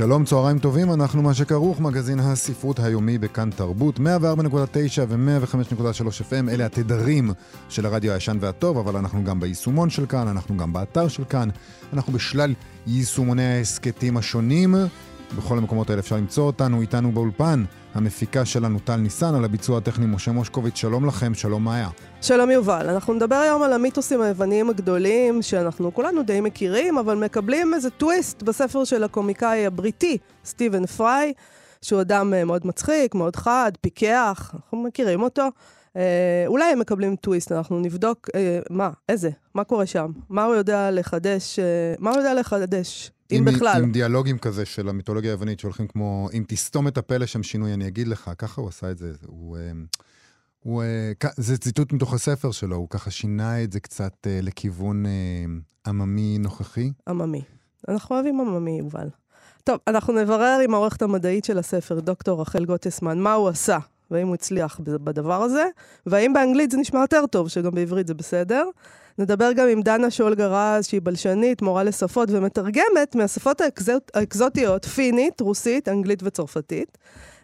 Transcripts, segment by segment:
שלום, צהריים טובים, אנחנו מה שכרוך, מגזין הספרות היומי בכאן תרבות, 104.9 ו-105.3 FM, אלה התדרים של הרדיו הישן והטוב, אבל אנחנו גם ביישומון של כאן, אנחנו גם באתר של כאן, אנחנו בשלל יישומוני ההסכתים השונים, בכל המקומות האלה אפשר למצוא אותנו, איתנו באולפן, המפיקה שלנו טל ניסן, על הביצוע הטכני משה מושקוביץ, שלום לכם, שלום מאיה. שלום יובל, אנחנו נדבר היום על המיתוסים היווניים הגדולים שאנחנו כולנו די מכירים, אבל מקבלים איזה טוויסט בספר של הקומיקאי הבריטי, סטיבן פריי, שהוא אדם אה, מאוד מצחיק, מאוד חד, פיקח, אנחנו מכירים אותו. אה, אולי הם מקבלים טוויסט, אנחנו נבדוק אה, מה, איזה, מה קורה שם, מה הוא יודע לחדש, אה, מה הוא יודע לחדש, אם בכלל. עם דיאלוגים כזה של המיתולוגיה היוונית שהולכים כמו, אם תסתום את הפה לשם שינוי, אני אגיד לך, ככה הוא עשה את זה. הוא, אה, הוא, אה, זה ציטוט מתוך הספר שלו, הוא ככה שינה את זה קצת אה, לכיוון עממי נוכחי. עממי. אנחנו אוהבים עממי, יובל. טוב, אנחנו נברר עם העורכת המדעית של הספר, דוקטור רחל גוטסמן, מה הוא עשה, והאם הוא הצליח בדבר הזה, והאם באנגלית זה נשמע יותר טוב, שגם בעברית זה בסדר. נדבר גם עם דנה שולגה רז, שהיא בלשנית, מורה לשפות ומתרגמת מהשפות האקזוט, האקזוטיות, פינית, רוסית, אנגלית וצרפתית.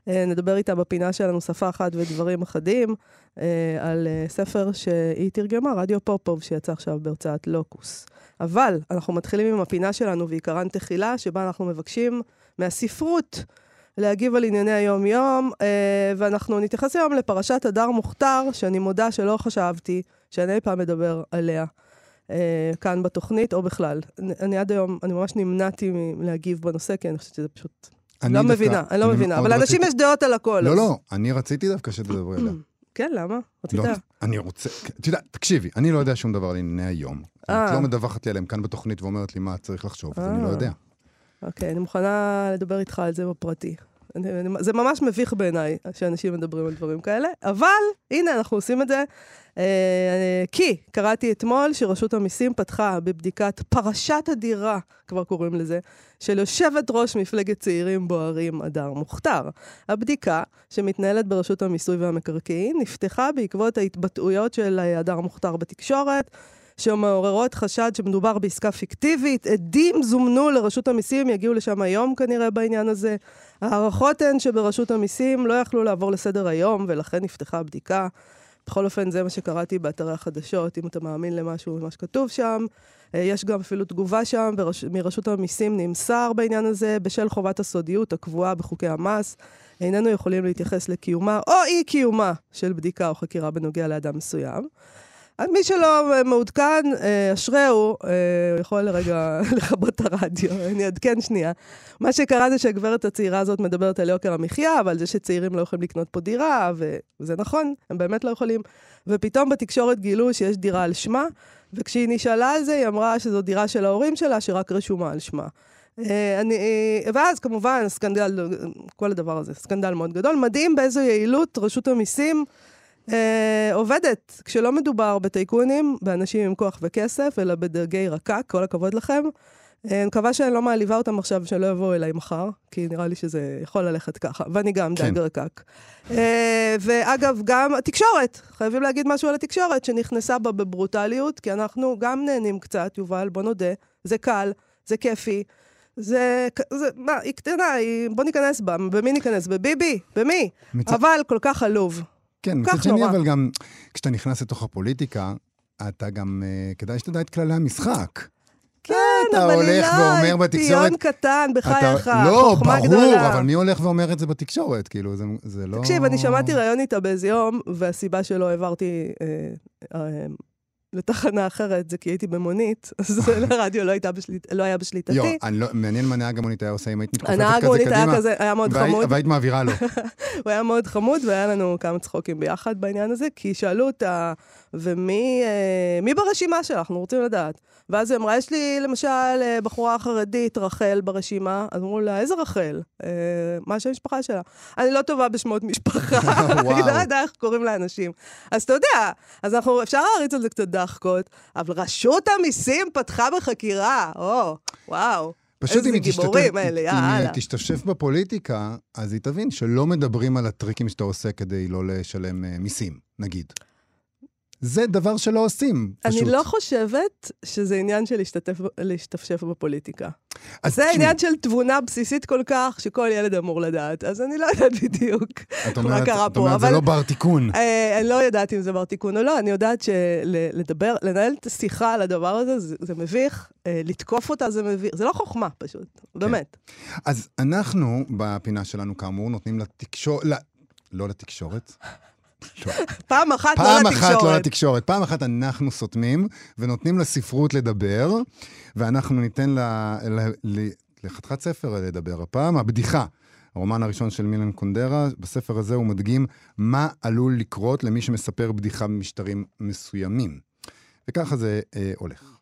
אה, נדבר איתה בפינה שלנו שפה אחת ודברים אחדים, אה, על אה, ספר שהיא תרגמה, רדיו פופוב, שיצא עכשיו בהוצאת לוקוס. אבל אנחנו מתחילים עם הפינה שלנו ועיקרן תחילה, שבה אנחנו מבקשים מהספרות להגיב על ענייני היום-יום, ואנחנו נתייחס היום לפרשת הדר מוכתר, שאני מודה שלא חשבתי שאני אי פעם אדבר עליה. אה, כאן בתוכנית, או בכלל. אני, אני עד היום, אני ממש נמנעתי מלהגיב בנושא, כי אני חושבת שזה פשוט... אני לא דווקא- מבינה, אני לא מבינה. מאוד אבל לאנשים רציתי- יש דעות על הכל. לא, אז- לא, אני רציתי דווקא שתדברי עליה. כן, למה? רצית? לא, אני רוצה, את יודעת, תקשיבי, אני לא יודע שום דבר על ענייני היום. אה. את לא מדווחת לי עליהם כאן בתוכנית ואומרת לי מה צריך לחשוב, אז אני לא אה. יודע. אוקיי, אני מוכנה לדבר איתך על זה בפרטי. אני, אני, זה ממש מביך בעיניי שאנשים מדברים על דברים כאלה, אבל הנה, אנחנו עושים את זה. אה, אה, כי קראתי אתמול שרשות המיסים פתחה בבדיקת פרשת הדירה, כבר קוראים לזה, של יושבת ראש מפלגת צעירים בוערים, הדר מוכתר. הבדיקה, שמתנהלת ברשות המיסוי והמקרקעין, נפתחה בעקבות ההתבטאויות של הדר מוכתר בתקשורת, שמעוררות חשד שמדובר בעסקה פיקטיבית. עדים זומנו לרשות המיסים, יגיעו לשם היום כנראה בעניין הזה. ההערכות הן שברשות המיסים לא יכלו לעבור לסדר היום, ולכן נפתחה הבדיקה. בכל אופן, זה מה שקראתי באתרי החדשות, אם אתה מאמין למשהו ממה שכתוב שם. אה, יש גם אפילו תגובה שם, ברש... מרשות המיסים נמסר בעניין הזה, בשל חובת הסודיות הקבועה בחוקי המס, איננו יכולים להתייחס לקיומה או אי-קיומה של בדיקה או חקירה בנוגע לאדם מסוים. מי שלא מעודכן, אה, אשריהו, אה, יכול לרגע לכבות את הרדיו, אני אעדכן שנייה. מה שקרה זה שהגברת הצעירה הזאת מדברת על יוקר המחיה, ועל זה שצעירים לא יכולים לקנות פה דירה, וזה נכון, הם באמת לא יכולים. ופתאום בתקשורת גילו שיש דירה על שמה, וכשהיא נשאלה על זה, היא אמרה שזו דירה של ההורים שלה, שרק רשומה על שמה. אה, אני, ואז כמובן, סקנדל, כל הדבר הזה, סקנדל מאוד גדול. מדהים באיזו יעילות רשות המיסים אה, עובדת, כשלא מדובר בטייקונים, באנשים עם כוח וכסף, אלא בדרגי רקק, כל הכבוד לכם. אה, אני מקווה שאני לא מעליבה אותם עכשיו, שלא יבואו אליי מחר, כי נראה לי שזה יכול ללכת ככה, ואני גם כן. דג רקק. אה, ואגב, גם התקשורת, חייבים להגיד משהו על התקשורת, שנכנסה בה בברוטליות, כי אנחנו גם נהנים קצת, יובל, בוא נודה, זה קל, זה כיפי. זה, זה, מה, היא קטנה, היא, בוא ניכנס בה, במי ניכנס? בביבי? במי? מצד- אבל כל כך עלוב. כן, מצד שני. אבל גם כשאתה נכנס לתוך הפוליטיקה, אתה גם, אה, כדאי שתדע את כללי המשחק. כן, אתה אבל הולך לא, ואומר בתקשורת... פיון קטן, בחייך, לא, ברור, גדולה. אבל מי הולך ואומר את זה בתקשורת? כאילו, זה, זה לא... תקשיב, אני שמעתי ראיון איתה באיזה יום, והסיבה שלא העברתי אה, אה, לתחנה אחרת, זה כי הייתי במונית, אז הרדיו לא, בשליט, לא היה בשליטתי. יו, אני לא, מעניין מה נהג המונית היה עושה אם היית מתכופפת כזה הנהג קדימה. המונית היה כזה, היה מאוד והי- חמוד. והיית מעבירה לו. הוא היה מאוד חמוד, והיה לנו כמה צחוקים ביחד בעניין הזה, כי שאלו אותה, ומי אה, ברשימה שלך? אנחנו רוצים לדעת. ואז היא אמרה, יש לי למשל אה, בחורה חרדית, רחל, ברשימה. אז אמרו לה, איזה רחל? אה, מה שם המשפחה שלה? אני לא טובה בשמות משפחה, אני. לא יודעת איך קוראים לאנשים. אז אתה יודע, אז אנחנו, אפשר להריץ על זה קצת דחקות, אבל רשות המיסים פתחה בחקירה, או, וואו. פשוט אם היא תשתתף, אם. תשתשף בפוליטיקה, אז היא תבין שלא מדברים על הטריקים שאתה עושה כדי לא לשלם אה, מיסים, נגיד. זה דבר שלא עושים, אני פשוט. לא חושבת שזה עניין של להשתתף, להשתפשף בפוליטיקה. זה תשמעי, עניין של תבונה בסיסית כל כך, שכל ילד אמור לדעת. אז אני לא יודעת בדיוק את מה אומרת, קרה את פה, אומרת, זה אבל- לא בר תיקון. אה, אני לא יודעת אם זה בר תיקון או לא, אני יודעת שלדבר, לנהל את השיחה על הדבר הזה, זה, זה מביך, אה, לתקוף אותה זה מביך, זה לא חוכמה פשוט, כן. באמת. אז אנחנו, בפינה שלנו, כאמור, נותנים לתקשורת... לא לתקשורת. לא. פעם אחת לא פעם לתקשורת. אחת לא לתקשורת, פעם אחת אנחנו סותמים ונותנים לספרות לדבר, ואנחנו ניתן לחתיכת ספר לדבר. הפעם, הבדיחה. הרומן הראשון של מילן קונדרה, בספר הזה הוא מדגים מה עלול לקרות למי שמספר בדיחה במשטרים מסוימים. וככה זה אה, הולך.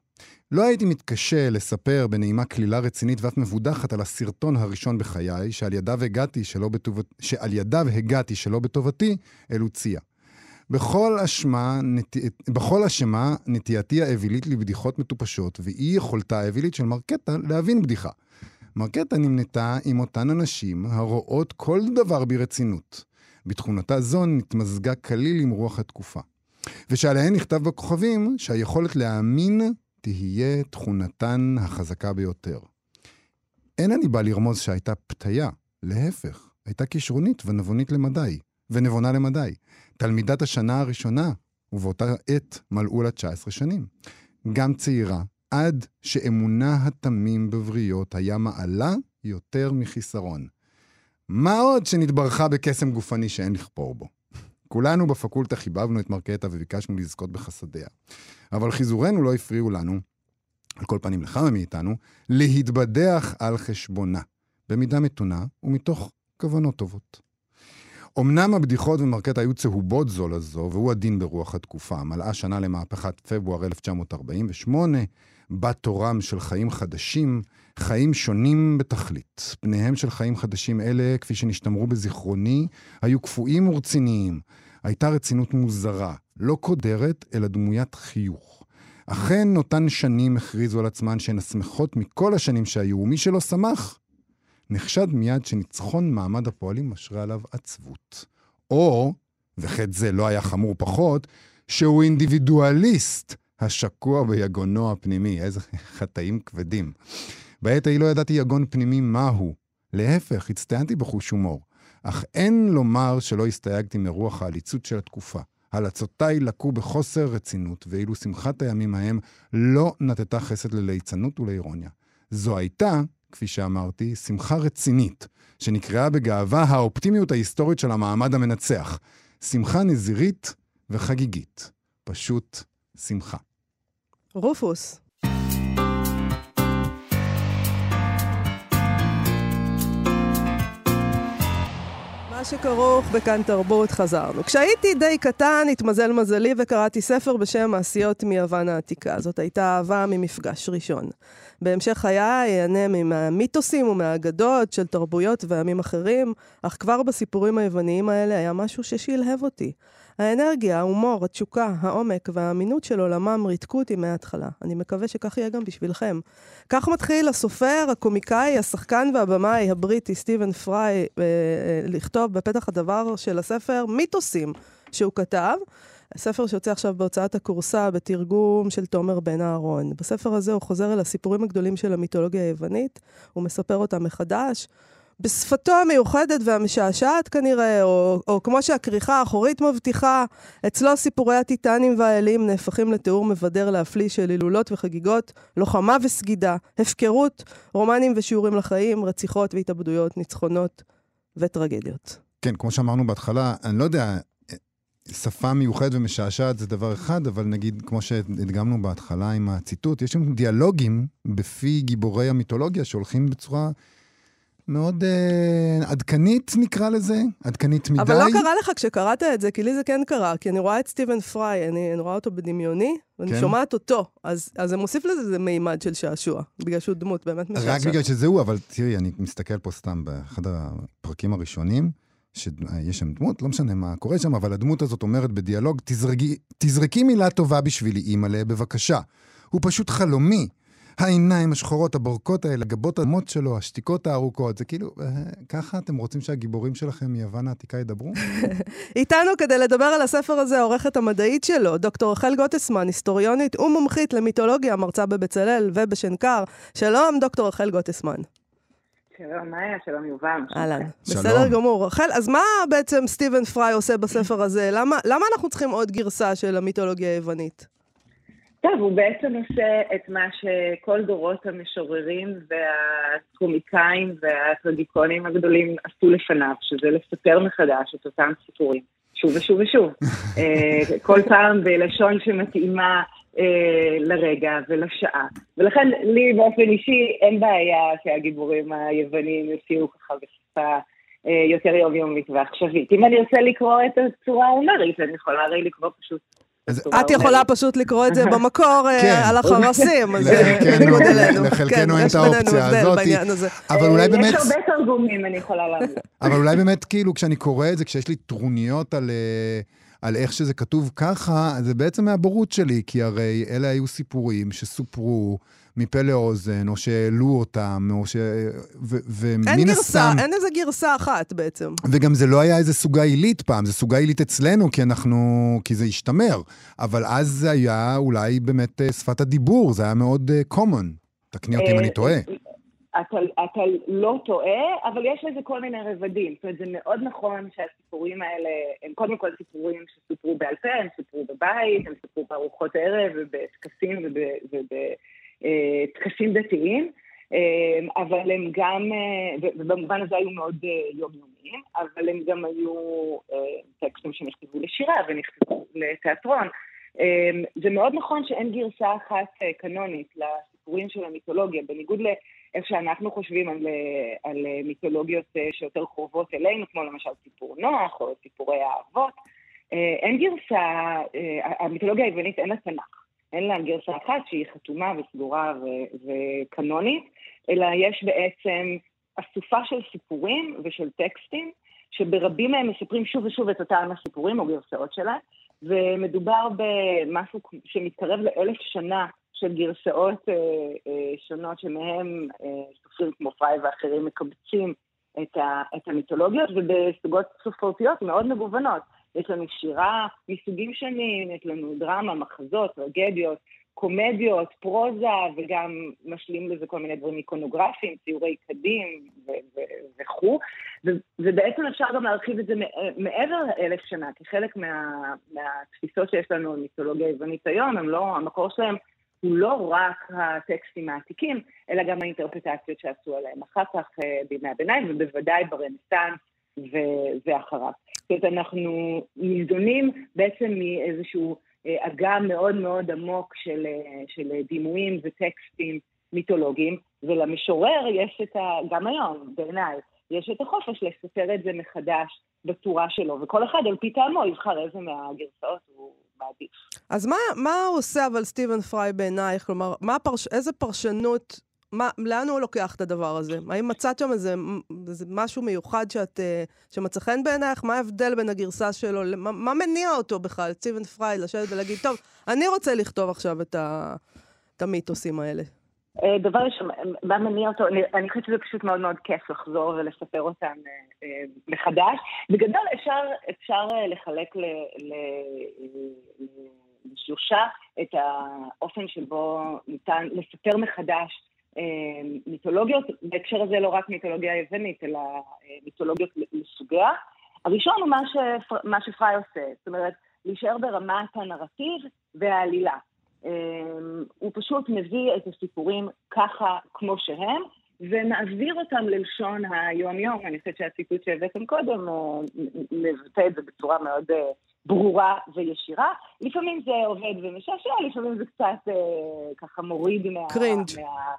לא הייתי מתקשה לספר בנעימה קלילה רצינית ואף מבודחת על הסרטון הראשון בחיי, שעל ידיו הגעתי שלא, בטובת, שעל ידיו הגעתי שלא בטובתי, אל לוציה. בכל אשמה, נת... בכל אשמה נטייתי האווילית לבדיחות מטופשות, ואי יכולתה האווילית של מרקטה להבין בדיחה. מרקטה נמנתה עם אותן הנשים הרואות כל דבר ברצינות. בתכונתה זו נתמזגה כליל עם רוח התקופה. ושעליהן נכתב בכוכבים שהיכולת להאמין תהיה תכונתן החזקה ביותר. אין אני בא לרמוז שהייתה פתיה, להפך, הייתה כישרונית ונבונית למדי, ונבונה למדי. תלמידת השנה הראשונה, ובאותה עת מלאו לה 19 שנים. גם צעירה, עד שאמונה התמים בבריות היה מעלה יותר מחיסרון. מה עוד שנתברכה בקסם גופני שאין לכפור בו. כולנו בפקולטה חיבבנו את מרקטה וביקשנו לזכות בחסדיה. אבל חיזורנו לא הפריעו לנו, על כל פנים לכמה מאיתנו, להתבדח על חשבונה, במידה מתונה ומתוך כוונות טובות. אמנם הבדיחות ומרקטה היו צהובות זו לזו, והוא הדין ברוח התקופה. מלאה שנה למהפכת פברואר 1948, בת תורם של חיים חדשים, חיים שונים בתכלית. פניהם של חיים חדשים אלה, כפי שנשתמרו בזיכרוני, היו קפואים ורציניים. הייתה רצינות מוזרה, לא קודרת, אלא דמוית חיוך. אכן, אותן שנים הכריזו על עצמן שהן השמחות מכל השנים שהיו, ומי שלא שמח, נחשד מיד שניצחון מעמד הפועלים משרה עליו עצבות. או, וחטא זה לא היה חמור פחות, שהוא אינדיבידואליסט השקוע ביגונו הפנימי. איזה חטאים כבדים. בעת ההיא לא ידעתי יגון פנימי מהו. להפך, הצטיינתי בחוש הומור. אך אין לומר שלא הסתייגתי מרוח העליצות של התקופה. הלצותיי לקו בחוסר רצינות, ואילו שמחת הימים ההם לא נטתה חסד לליצנות ולאירוניה. זו הייתה, כפי שאמרתי, שמחה רצינית, שנקראה בגאווה האופטימיות ההיסטורית של המעמד המנצח. שמחה נזירית וחגיגית. פשוט שמחה. רופוס. שכרוך בכאן תרבות חזרנו. כשהייתי די קטן, התמזל מזלי וקראתי ספר בשם מעשיות מיוון העתיקה. זאת הייתה אהבה ממפגש ראשון. בהמשך חיי אענה מהמיתוסים ומהאגדות של תרבויות ועמים אחרים, אך כבר בסיפורים היווניים האלה היה משהו ששלהב אותי. האנרגיה, ההומור, התשוקה, העומק והאמינות של עולמם ריתקו אותי מההתחלה. אני מקווה שכך יהיה גם בשבילכם. כך מתחיל הסופר, הקומיקאי, השחקן והבמאי הבריטי סטיבן פריי אה, אה, לכתוב בפתח הדבר של הספר מיתוסים שהוא כתב. ספר שיוצא עכשיו בהוצאת הכורסה בתרגום של תומר בן אהרון. בספר הזה הוא חוזר אל הסיפורים הגדולים של המיתולוגיה היוונית, הוא מספר אותם מחדש. בשפתו המיוחדת והמשעשעת כנראה, או, או כמו שהכריכה האחורית מבטיחה, אצלו סיפורי הטיטנים והאלים נהפכים לתיאור מבדר להפליא של הילולות וחגיגות, לוחמה וסגידה, הפקרות, רומנים ושיעורים לחיים, רציחות והתאבדויות, ניצחונות וטרגדיות. כן, כמו שאמרנו בהתחלה, אני לא יודע, שפה מיוחדת ומשעשעת זה דבר אחד, אבל נגיד, כמו שהדגמנו בהתחלה עם הציטוט, יש שם דיאלוגים בפי גיבורי המיתולוגיה שהולכים בצורה מאוד אה, עדכנית, נקרא לזה, עדכנית מדי. אבל לא קרה לך כשקראת את זה, כי לי זה כן קרה, כי אני רואה את סטיבן פריי, אני, אני רואה אותו בדמיוני, ואני כן. שומעת אותו, אז, אז זה מוסיף לזה איזה מימד של שעשוע, בגלל שהוא דמות באמת משעשע. רק בגלל שזה הוא, אבל תראי, אני מסתכל פה סתם באחד הפרקים הראשונים, שיש שם דמות, לא משנה מה קורה שם, אבל הדמות הזאת אומרת בדיאלוג, תזרקי, תזרקי מילה טובה בשבילי, אימא'לה, בבקשה. הוא פשוט חלומי. העיניים השחורות, הבורקות האלה, גבות הדמות שלו, השתיקות הארוכות, זה כאילו, אה, ככה אתם רוצים שהגיבורים שלכם מיוון העתיקה ידברו? איתנו כדי לדבר על הספר הזה, העורכת המדעית שלו, דוקטור רחל גוטסמן, היסטוריונית ומומחית למיתולוגיה, מרצה בבצלאל ובשנקר. שלום, דוקטור רחל גוטסמן. שלום, מאיה, שלום יובל. אהלן. בסדר גמור. רחל, אז מה בעצם סטיבן פריי עושה בספר הזה? למה, למה אנחנו צריכים עוד גרסה של המיתולוגיה היוונית? טוב, הוא בעצם עושה את מה שכל דורות המשוררים והקומיקאים והטרגיקונים הגדולים עשו לפניו, שזה לספר מחדש את אותם סיפורים, שוב ושוב ושוב. אה, כל פעם בלשון שמתאימה אה, לרגע ולשעה. ולכן לי באופן אישי אין בעיה שהגיבורים היוונים יופיעו ככה בשפה אה, יותר יומיומית ועכשווית. אם אני רוצה לקרוא את הצורה ההומרית, אני יכולה הרי לקרוא פשוט את יכולה. פשוט לקרוא את זה במקור אה, כן. על החרסים, אז לחלקנו- בניגוד אלינו. לחלקנו כן, אין את האופציה הזאת. אבל אולי באמת... יש הרבה תרגומים, אני יכולה להגיד. אבל אולי באמת, כאילו, כשאני קורא את זה, כשיש לי טרוניות על, אה, על איך שזה כתוב ככה, זה בעצם מהבורות שלי, כי הרי אלה היו סיפורים שסופרו מפה לאוזן, או שהעלו אותם, או ש... ו- אין ומן גרסה, הסתם... אין איזה גרסה אחת בעצם. וגם זה לא היה איזה סוגה עילית פעם, זה סוגה עילית אצלנו, כי אנחנו... כי זה השתמר. אבל אז זה היה אולי באמת אה, שפת הדיבור, זה היה מאוד אה, common. תקני אותי אם אני טועה. אתה, אתה לא טועה, אבל יש לזה כל מיני רבדים. זאת אומרת, זה מאוד נכון שהסיפורים האלה הם קודם כל סיפורים שסופרו בעל פה, הם סופרו בבית, הם סופרו בארוחות ערב ובטקסים ובטקסים דתיים, אה, אבל הם גם, אה, ובמובן הזה היו מאוד אה, יומיומיים, אבל הם גם היו אה, טקסטים שנכתבו לשירה ונכתבו לתיאטרון. אה, זה מאוד נכון שאין גרסה אחת אה, קנונית לסיפורים של המיתולוגיה, בניגוד ל... איך שאנחנו חושבים על, אה, על אה, מיתולוגיות אה, שיותר קרובות אלינו, כמו למשל סיפור נוח או סיפורי האבות. אה, אין גרסה, אה, המיתולוגיה היוונית אין לה תנ"ך. אין לה גרסה אחת שהיא חתומה וסגורה ו- וקנונית, אלא יש בעצם אסופה של סיפורים ושל טקסטים, שברבים מהם מספרים שוב ושוב את אותם הסיפורים או גרסאות שלה, ומדובר במשהו שמתקרב לאלף שנה של גרסאות אה, אה, שונות שמהם אה, סופרים כמו פריי ואחרים מקבצים את, ה, את המיתולוגיות ובסוגות סופרותיות מאוד מגוונות. יש לנו שירה מסוגים שונים, יש לנו דרמה, מחזות, טרגדיות, קומדיות, פרוזה, וגם משלים לזה כל מיני דברים איקונוגרפיים, ציורי קדים וכו'. ובעצם אפשר גם להרחיב את זה מעבר לאלף שנה, כי חלק מה- מהתפיסות שיש לנו על מיתולוגיה יוונית היום, הם לא, המקור שלהם הוא לא רק הטקסטים העתיקים, אלא גם האינטרפרטציות שעשו עליהם אחר כך אה, בימי הביניים, ובוודאי ברנסנס ו- ואחריו. זאת אומרת, אנחנו ניזונים בעצם מאיזשהו אה, אגם מאוד מאוד עמוק של, אה, של דימויים וטקסטים מיתולוגיים, ולמשורר יש את ה... גם היום, בעיניי, יש את החופש לספר את זה מחדש בצורה שלו, וכל אחד על פי טעמו יבחר איזה מהגרסאות הוא מעדיף. אז מה, מה עושה אבל סטיבן פריי בעינייך? כלומר, מה הפרש, איזה פרשנות, מה, לאן הוא לוקח את הדבר הזה? האם מצאת שם איזה, איזה משהו מיוחד שאת, אה, שמצא חן בעינייך? מה ההבדל בין הגרסה שלו? מה, מה מניע אותו בכלל, סטיבן פריי, לשבת ולהגיד, טוב, אני רוצה לכתוב עכשיו את, ה, את המיתוסים האלה. אה, דבר ראשון, מה מניע אותו, אני, אני חושבת שזה פשוט מאוד מאוד כיף לחזור ולספר אותם אה, אה, מחדש. בגדול אפשר, אפשר אה, לחלק ל, ל, ל, לשלושה את האופן שבו ניתן לספר מחדש אה, מיתולוגיות, בהקשר הזה לא רק מיתולוגיה יוונית, אלא אה, מיתולוגיות לסוגיה. הראשון הוא מה, שפר, מה שפריי עושה, זאת אומרת, להישאר ברמת הנרטיב והעלילה. Um, הוא פשוט מביא את הסיפורים ככה כמו שהם, ומעביר אותם ללשון היום-יום. אני חושבת שהציטוט שהבאתם קודם מבטא את זה בצורה מאוד ברורה וישירה. לפעמים זה עובד ומשעשע, לפעמים זה קצת אה, ככה מוריד מה... קרינג'. מה...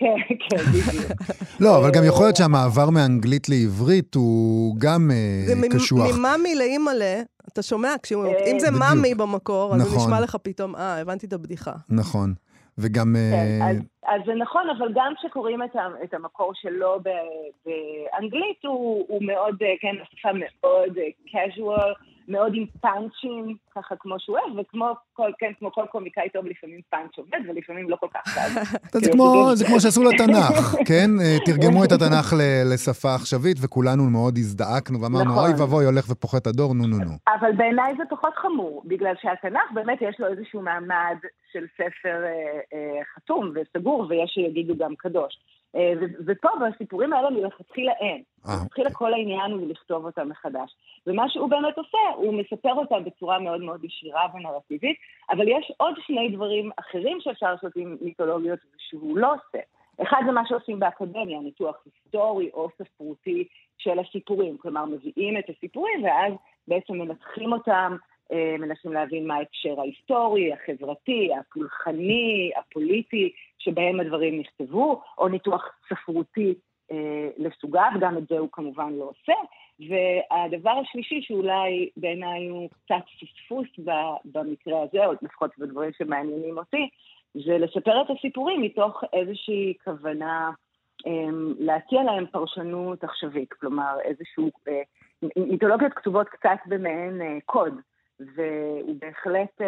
כן, כן, בדיוק. לא, אבל גם יכול להיות שהמעבר מאנגלית לעברית הוא גם אה, זה קשוח. ממאמי לאימא'לה, אתה שומע, אה, אם זה. מאמי במקור, אז זה נכון. נשמע לך פתאום, אה, הבנתי את הבדיחה. נכון. וגם... כן, אה, אז, אז זה נכון, אבל גם כשקוראים את, המקור שלו באנגלית, הוא, הוא מאוד, אה, כן, השפה מאוד casual, מאוד עם פאנצ'ים, ככה כמו שהוא אוהב, וכמו כל, כן, כמו כל קומיקאי טוב, לפעמים פאנץ' עובד, ולפעמים לא כל כך טוב. זה כן, כמו. זה כמו שעשו לתנ"ך, כן? אה, תרגמו את התנ"ך ל- לשפה עכשווית, וכולנו מאוד הזדעקנו ואמרנו, נכון. אוי ואבוי, הולך ופוחת הדור, נו נו נו. אבל בעיניי זה פחות חמור, בגלל שהתנ"ך באמת יש לו איזשהו מעמד של ספר אה, אה, חתום וסגור, ויש שיגידו גם קדוש. ופה בסיפורים האלה מלכתחילה אין. אה, מלכתחילה כל העניין הוא לכתוב אותם מחדש. ומה שהוא באמת עושה, הוא מספר אותם בצורה מאוד מאוד ישירה ונרטיבית, אבל יש עוד שני דברים אחרים שאפשר לעשות עם מיתולוגיות שהוא לא עושה. אחד זה מה שעושים באקדמיה, ניתוח היסטורי או ספרותי של הסיפורים. כלומר, מביאים את הסיפורים ואז בעצם מנתחים אותם, אה, מנסים להבין מה ההקשר ההיסטורי, החברתי, הפולחני, הפוליטי, שבהם הדברים נכתבו, או ניתוח ספרותי לסוגיו, גם את זה הוא כמובן לא עושה. והדבר השלישי, שאולי בעיניי הוא קצת פספוס במקרה הזה, או לפחות בדברים שמעניינים אותי, זה לספר את הסיפורים מתוך איזושהי כוונה אמ, להציע להם פרשנות עכשווית, כלומר איזשהו, אה, מיתולוגיות כתובות קצת במעין אה, קוד, והוא בהחלט, אה,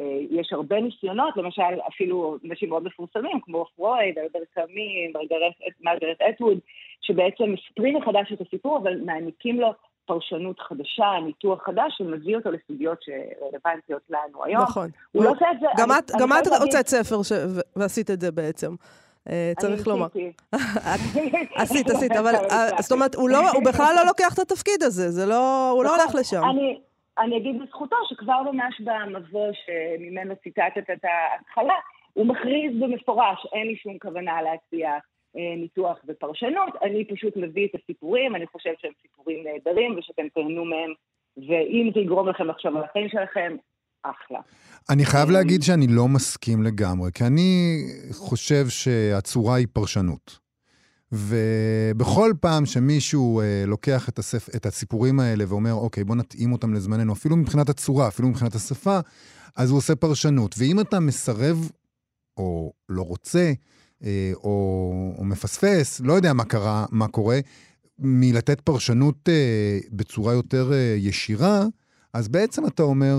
אה, יש הרבה ניסיונות, למשל אפילו אנשים מאוד מפורסמים, כמו פרויד, אלבר קאמי, מרגרט- אטווד, שבעצם מספרים מחדש את הסיפור, אבל מעניקים לו פרשנות חדשה, ניתוח חדש, שמביא אותו לסוגיות שרלוונטיות לנו היום. נכון. הוא לא עושה את זה. גם אני- את- אני גם את הוצאת ספר ש- ועשית את זה בעצם. אה, צריך לומר. אני עשית, עשית, אבל אה, זאת אומרת, הוא לא- בכלל לא לוקח את התפקיד הזה, זה לא, הוא לא נכון. הולך לשם. אני, אגיד לזכותו שכבר ממש במבוא שממנו ציטטת את ההתחלה, הוא מכריז במפורש, אין לי שום כוונה להציע אה, ניתוח ופרשנות, אני פשוט מביא את הסיפורים, אני חושב שהם סיפורים נהדרים ושאתם תהנו מהם, ואם זה יגרום לכם לחשוב על החיים שלכם, אחלה. אני חייב להגיד שאני לא מסכים לגמרי, כי אני חושב שהצורה היא פרשנות. ובכל פעם שמישהו אה, לוקח את, הספ... את הסיפורים האלה ואומר, אוקיי, בוא נתאים אותם לזמננו, אפילו מבחינת הצורה, אפילו מבחינת השפה, אז הוא עושה פרשנות. ואם אתה מסרב, או לא רוצה, אה, או, או מפספס, לא יודע מה קרה, מה קורה, מלתת פרשנות אה, בצורה יותר אה, ישירה, אז בעצם אתה אומר,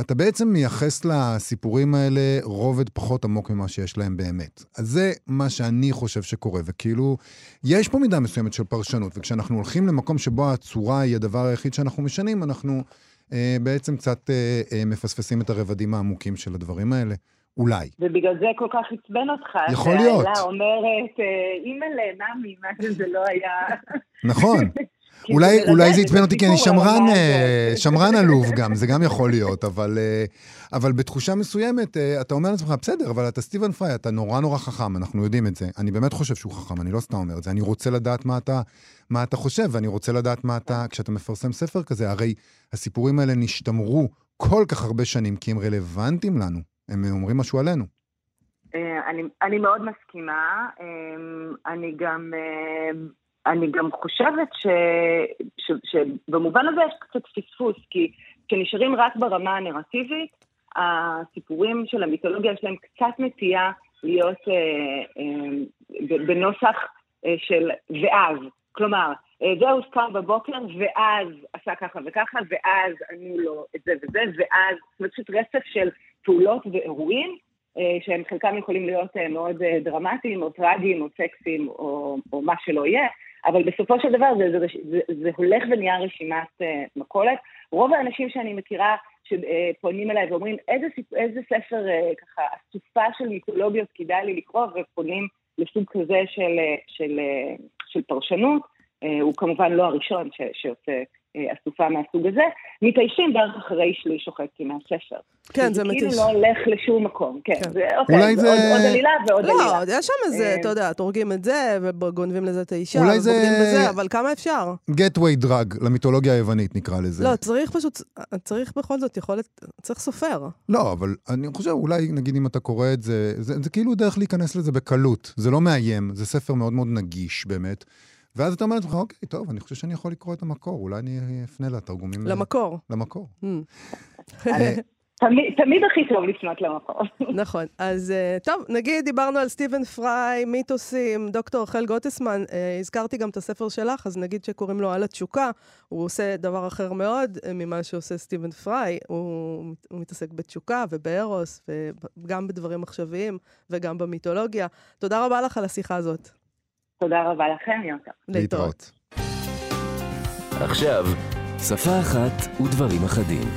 אתה בעצם מייחס לסיפורים האלה רובד פחות עמוק ממה שיש להם באמת. אז זה מה שאני חושב שקורה, וכאילו, יש פה מידה מסוימת של פרשנות, וכשאנחנו הולכים למקום שבו הצורה היא הדבר היחיד שאנחנו משנים, אנחנו אה, בעצם קצת אה, אה, מפספסים את הרבדים העמוקים של הדברים האלה. אולי. ובגלל זה כל כך עצבן אותך. יכול להיות. שהאלה אומרת, אה, אימא'לה, נמי, מה שזה לא היה. נכון. אולי, אולי זה עצבן אותי כי אני אבל שמרן, אה? שמרן עלוב גם, זה גם יכול להיות, אבל, אה, אבל בתחושה מסוימת, אה, אתה אומר לעצמך, בסדר, אבל אתה סטיבן פריי, אתה נורא נורא חכם, אנחנו יודעים את זה. אני באמת חושב שהוא חכם, אני לא סתם אומר את זה. אני רוצה לדעת מה אתה, מה אתה חושב, ואני רוצה לדעת מה אתה, כשאתה מפרסם ספר כזה, הרי הסיפורים האלה נשתמרו כל כך הרבה שנים, כי הם רלוונטיים לנו, הם אומרים משהו עלינו. אני, אני מאוד מסכימה. אה, אני גם, אה, אני גם חושבת ש, ש, שבמובן הזה יש קצת פספוס, כי כשנשארים רק ברמה הנרטיבית, הסיפורים של המיתולוגיה יש להם קצת נטייה להיות אה, אה, בנוסח אה, של ואז. כלומר, אה, זהו קם בבוקר, ואז עשה ככה וככה, ואז ענו לו את זה וזה, ואז, זאת אומרת, פשוט רצף של פעולות ואירועים, שהם חלקם יכולים להיות מאוד דרמטיים, או טרגיים, או סקסיים, או, או מה שלא יהיה, אבל בסופו של דבר זה, זה, זה, זה הולך ונהיה רשימת מכולת. רוב האנשים שאני מכירה שפונים אליי ואומרים, איזה, איזה ספר ככה, אסופה של מיתולוגיות כדאי לי לקרוא, ופונים לסוג כזה של, של, של פרשנות, הוא כמובן לא הראשון ש, אה, אסופה מהסוג הזה, מתיישים בערך אחרי שליש או חצי מהספר. כן, זה מתיש. כאילו לא הולך לשום מקום, כן. כן. זה, אוקיי, אולי זה... זה- עוד, עוד עלילה ועוד לא, עלילה. יש שם איזה, אה, אתה יודע, הורגים את זה, וגונבים לזה את האישה, אולי זה- ובוגדים בזה, אבל כמה אפשר? getway drug, למיתולוגיה היוונית נקרא לזה. לא, צריך פשוט, צריך בכל זאת יכולת, צריך סופר. לא, אבל אני חושב, אולי, נגיד, אם אתה קורא את זה, זה, זה כאילו דרך להיכנס לזה בקלות. זה לא מאיים, זה ספר מאוד מאוד נגיש, באמת. ואז אתה אומר לעצמך, אוקיי, טוב, אני חושב שאני יכול לקרוא את המקור, אולי אני אפנה לתרגומים... למקור. למקור. Hmm. אה, תמיד, תמיד הכי טוב לפנות למקור. נכון. אז אה, טוב, נגיד דיברנו על סטיבן פריי, מיתוסים, דוקטור רחל גוטסמן, אה, הזכרתי גם את הספר שלך, אז נגיד שקוראים לו על התשוקה, הוא עושה דבר אחר מאוד אה, ממה שעושה סטיבן פריי, הוא, הוא מתעסק בתשוקה ובארוס, וגם בדברים עכשוויים וגם במיתולוגיה. תודה רבה לך על השיחה הזאת. תודה רבה לכם, יונתן. להתראות. עכשיו, שפה אחת ודברים אחדים.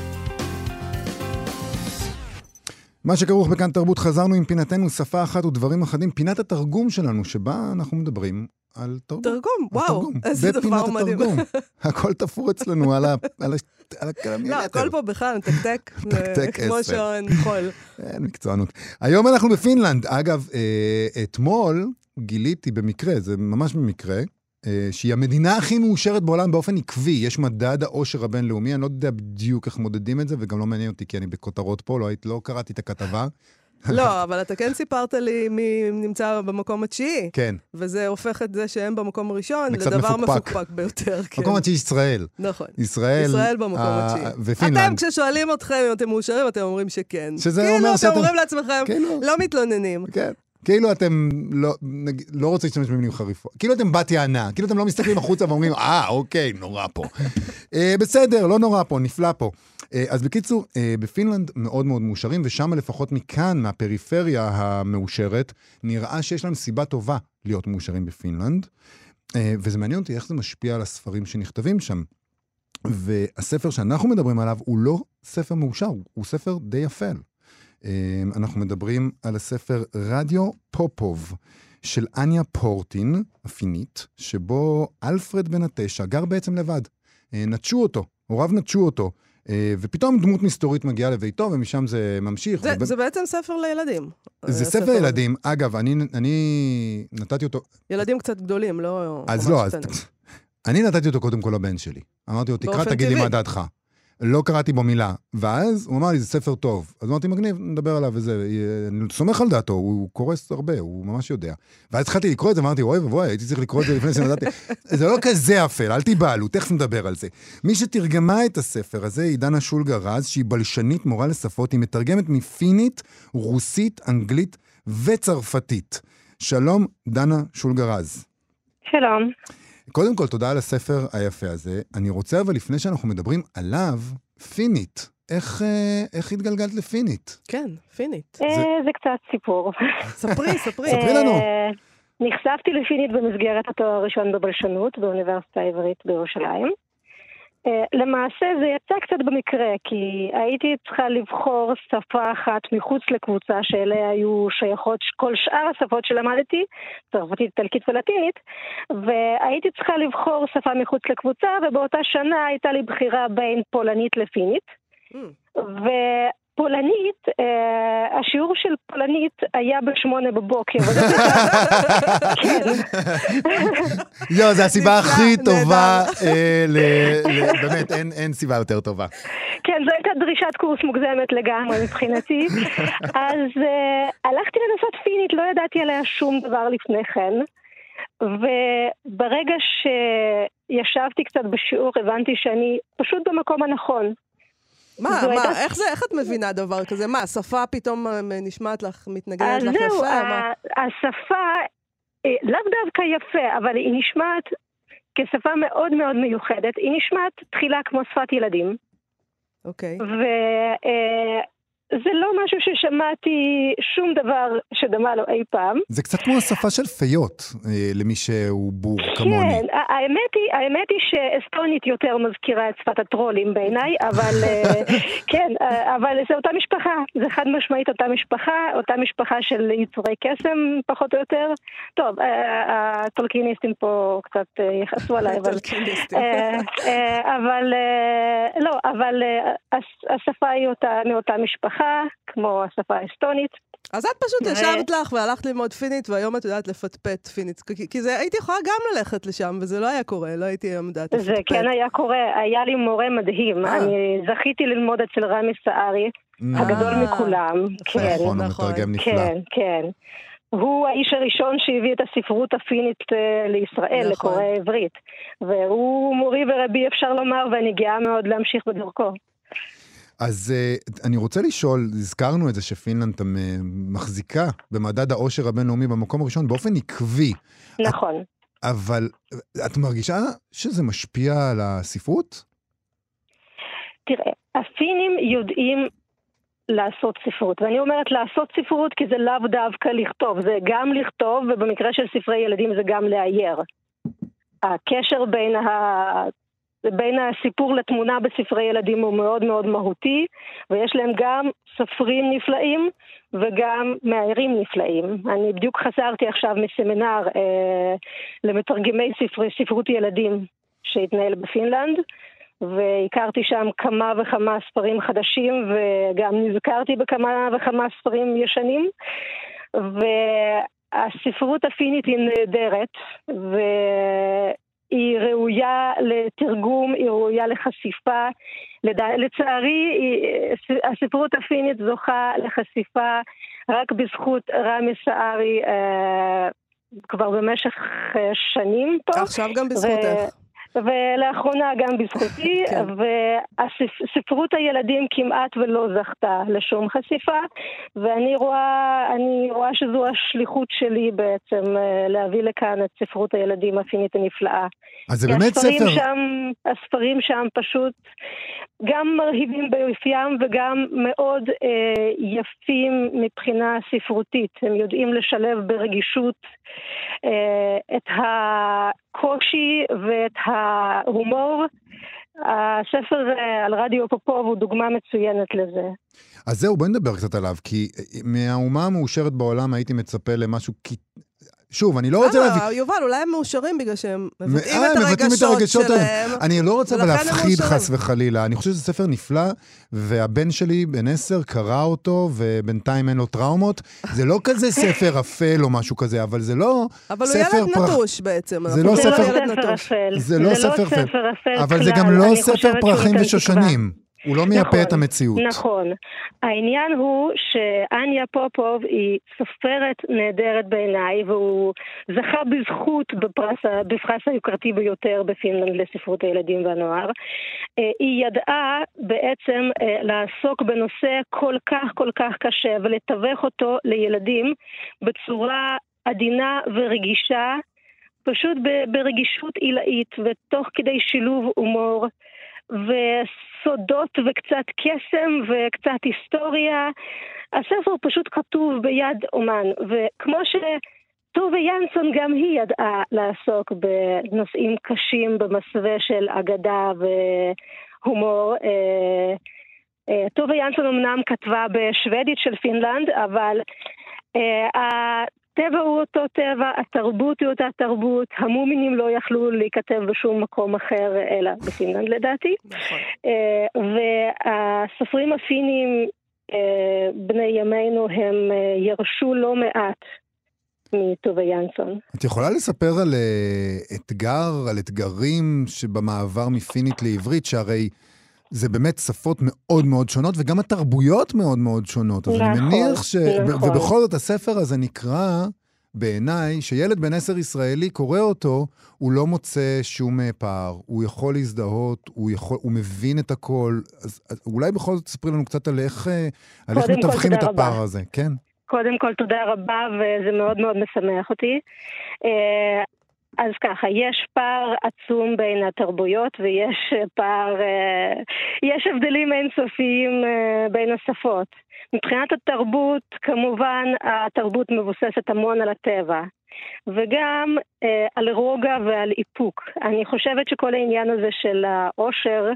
מה שכרוך בכאן תרבות, חזרנו עם פינתנו שפה אחת ודברים אחדים, פינת התרגום שלנו, שבה אנחנו מדברים על תרגום. תרגום, על וואו, תרגום. איזה בפינת דבר מדהים. התרגום. הכל תפור אצלנו על ה... על ה... על ה... לא, הכל פה בכלל מתקתק, מתקתק כמו עשר. שעון חול. אין מקצוענות. היום אנחנו בפינלנד. אגב, אה, אתמול גיליתי במקרה, זה ממש במקרה, אה, שהיא המדינה הכי מאושרת בעולם באופן עקבי. יש מדד העושר הבינלאומי, אני לא יודע בדיוק איך מודדים את זה, וגם לא מעניין אותי כי אני בכותרות פה, לא, לא קראתי את הכתבה. לא, אבל אתה כן סיפרת לי מי נמצא במקום התשיעי. כן, וזה הופך את זה שהם במקום הראשון לדבר מפוקפק. מפוקפק ביותר, כן. מקום התשיעי ישראל. נכון. ישראל, ישראל במקום אה, התשיעי. אתם, ופינלנד. כששואלים אתכם אם אתם מאושרים, אתם אומרים שכן. שזה כאילו, אומר אתם שאתם- אומרים לעצמכם, כאילו. לא מתלוננים. כן. כאילו אתם לא, לא רוצה להשתמש במילים חריפות. כאילו אתם בת יענה. כאילו אתם לא מסתכלים החוצה ואומרים, אה, אוקיי, נורא פה. אה, בסדר, לא נורא פה, נפלא פה. אה, אז בקיצור, אה, בפינלנד מאוד מאוד מאושרים, ושם לפחות מכאן, מהפריפריה המאושרת, נראה שיש להם סיבה טובה להיות מאושרים בפינלנד. אה, וזה מעניין אותי איך זה משפיע על הספרים שנכתבים שם. והספר שאנחנו מדברים עליו הוא לא ספר מאושר, הוא ספר די אפל. אה, אנחנו מדברים על הספר רדיו פופוב של אניה פורטין, הפינית, שבו אלפרד בן התשע גר בעצם לבד. אה, נטשו אותו, הוריו נטשו אותו, אה, ופתאום דמות מסתורית מגיעה לביתו, ומשם זה ממשיך. זה, ובין- זה בעצם ספר לילדים. זה אה, ספר ילדים. אגב, אני, אני נתתי אותו, ילדים קצת גדולים, לא... אז לא, אז... אני נתתי אותו קודם כל לבן שלי. אמרתי לו, תקרא, תגיד לי. מה דעתך. לא קראתי בו מילה. ואז הוא אמר לי, זה ספר טוב. אז אמרתי, מגניב, נדבר עליו וזה. אני סומך על דעתו, הוא קורס הרבה, הוא ממש יודע. ואז התחלתי לקרוא את זה, אמרתי, אוי ואבוי, הייתי צריך לקרוא את זה לפני שנדעתי. זה לא כזה אפל, אל תיבהלו, תכף נדבר על זה. מי שתרגמה את הספר הזה היא דנה שולגה רז, שהיא בלשנית מורה לשפות, היא מתרגמת מפינית, רוסית, אנגלית וצרפתית. שלום, דנה שולגה רז. שלום. קודם כל, תודה על הספר היפה הזה. אני רוצה, אבל לפני שאנחנו מדברים עליו, פינית. איך, אה, איך התגלגלת לפינית? כן, פינית. אה, זה קצת סיפור. ספרי, ספרי. ספרי לנו. אה, נחשפתי לפינית במסגרת התואר הראשון בבלשנות באוניברסיטה העברית בירושלים. אה, למעשה זה יצא קצת במקרה, כי הייתי צריכה לבחור שפה אחת מחוץ לקבוצה שאליה היו שייכות כל שאר השפות שלמדתי, צרפתית, איטלקית ולטינית, והייתי צריכה לבחור שפה מחוץ לקבוצה, ובאותה שנה הייתה לי בחירה בין פולנית לפינית. Mm. ופולנית, אה, השיעור של פולנית היה בשמונה בבוקר. כן. יואו, זו הסיבה הכי. טובה, אה, ל- ל- באמת, אין- אין סיבה יותר טובה. כן, זו הייתה דרישת קורס מוגזמת לגמרי מבחינתי. אז uh, הלכתי לנסות פינית, לא ידעתי עליה שום דבר לפני כן. וברגע שישבתי קצת בשיעור, הבנתי שאני פשוט במקום הנכון. מה, מה, הייתה- איך זה, איך את מבינה דבר כזה? מה, השפה פתאום אה, נשמעת לך, מתנגנת אז לך זהו, יפה? מה? ה- השפה אה, לאו דווקא יפה, אבל היא נשמעת כשפה מאוד מאוד מיוחדת. היא נשמעת תחילה כמו שפת ילדים. אוקיי. זה לא משהו ששמעתי שום דבר שדמה לו אי פעם. זה קצת כמו השפה של פיות, אה, למי שהוא בור כמוני. כן, האמת היא, האמת היא שאסטונית יותר מזכירה את שפת הטרולים בעיניי, אבל אה, כן, אה, אבל זה אותה משפחה, זה חד משמעית אותה משפחה, אותה משפחה של יצורי קסם פחות או יותר. טוב, הטולקיניסטים פה קצת יכעסו עליי, אבל... אבל לא, אבל הש- השפה היא אותה, מאותה משפחה, כמו השפה האסטונית. אז את פשוט ו- ישבת לך והלכת ללמוד פינית, והיום את יודעת לפטפט פינית. כי- כי זה, הייתי יכולה גם ללכת לשם, וזה לא היה קורה, לא הייתי היום יודעת לפטפט. זה כן היה קורה, היה לי מורה מדהים, אה. אני זכיתי ללמוד אצל רמי סערי, הגדול אה. מכולם, כן, נכון, הוא נכון. מתרגם נפלא. כן, כן. הוא האיש הראשון שהביא את הספרות הפינית אה, לישראל, נכון. לקוראי עברית. והוא מורי ורבי, אפשר לומר, ואני גאה מאוד להמשיך בדרכו. אז אה, אני רוצה לשאול, הזכרנו את זה שפינלנד אה, מחזיקה במדד העושר הבינלאומי במקום הראשון באופן עקבי, נכון. אבל אה, את מרגישה שזה משפיע על הספרות? תראה, הפינים יודעים לעשות ספרות, ואני אומרת לעשות ספרות כי זה לאו דווקא לכתוב, זה גם לכתוב, ובמקרה של ספרי ילדים זה גם לאייר. הקשר בין. בין הסיפור לתמונה בספרי ילדים הוא מאוד מאוד מהותי, ויש להם גם סופרים נפלאים וגם מאיירים נפלאים. אני בדיוק חזרתי עכשיו מסמינר אה, למתרגמי ספרי, ספרות ילדים שהתנהל בפינלנד. והכרתי שם כמה וכמה ספרים חדשים וגם נזכרתי בכמה וכמה ספרים ישנים והספרות הפינית היא נהדרת והיא ראויה לתרגום, היא ראויה לחשיפה. לדע... לצערי הספרות הפינית זוכה לחשיפה רק בזכות רמי סערי אה, כבר במשך אה, שנים פה. עכשיו גם בזכותך. ולאחרונה גם בזכותי, כן. והספרות הילדים כמעט ולא זכתה לשום חשיפה, ואני רואה, רואה שזו השליחות שלי בעצם אה, להביא לכאן את ספרות הילדים הפינית הנפלאה. אז זה באמת ספר. שם, הספרים שם פשוט גם מרהיבים ביופיים וגם מאוד אה, יפים מבחינה ספרותית. הם יודעים לשלב ברגישות אה, את הקושי ואת ההומור. הספר אה, על רדיו פופוב הוא דוגמה מצוינת לזה. אז זהו, בואי נדבר קצת עליו, כי אה, מהאומה המאושרת בעולם הייתי מצפה למשהו... שוב, אני לא רוצה להביא... למה, יובל, אולי הם מאושרים בגלל שהם מבטאים אה, את מבטאים את הרגשות שלהם. אני לא רוצה להפחיד. חס וחלילה. אני חושב שזה ספר נפלא, והבן שלי, בן עשר, קרא אותו, ובינתיים אין לו טראומות. זה לא כזה ספר אפל או משהו כזה, אבל זה לא אבל הוא ספר ילד פרח- נטוש בעצם. זה לא ספר- ספר. אפל. זה לא ספר אפל. ספר אבל זה. גם לא ספר פרחים. ושושנים. הוא לא מייפה נכון, את המציאות. נכון. העניין הוא שאניה פופוב היא סופרת נהדרת בעיניי, והוא זכה בזכות בפרס, בפרס היוקרתי ביותר בפינלנד לספרות הילדים והנוער. אה, היא ידעה בעצם אה, לעסוק בנושא כל כך כל כך קשה ולתווך אותו לילדים בצורה עדינה ורגישה. פשוט ברגישות עילאית ותוך כדי שילוב הומור וסודות וקצת קסם וקצת היסטוריה. הספר פשוט כתוב ביד אומן, וכמו שטובה ינסון גם היא ידעה לעסוק בנושאים קשים במסווה של אגדה והומור. אה, אה, טובה ינסון אמנם כתבה בשוודית של פינלנד, אבל אה, הטבע הוא אותו טבע, התרבות היא אותה תרבות, המומינים לא יכלו להיכתב בשום מקום אחר אלא בפינלנד לדעתי. נכון. אה, והסופרים הפינים אה, בני ימינו הם אה, ירשו לא מעט מטובה ינסון. את יכולה לספר על אתגר, על אתגרים שבמעבר מפינית לעברית, שהרי זה באמת שפות מאוד מאוד שונות, וגם התרבויות מאוד מאוד שונות. אז אני נכון, מניח ש... נכון. ובכל זאת, הספר הזה נקרא, בעיניי, שילד בן עשר ישראלי קורא אותו, הוא לא מוצא שום אה, פער. הוא יכול להזדהות, הוא, יכול, הוא מבין את הכל. אז, אז אולי בכל זאת תספרי לנו קצת על איך, אה, על איך מתווכים את תודה רבה. הפער הזה, כן? קודם כל תודה רבה וזה מאוד מאוד משמח אותי. אה, אז ככה, יש פער עצום בין התרבויות ויש פער, אה, יש הבדלים אינסופיים אה, בין השפות. מבחינת התרבות, כמובן, התרבות מבוססת המון על הטבע. וגם אה, על רוגע ועל איפוק. אני חושבת שכל העניין הזה של העושר,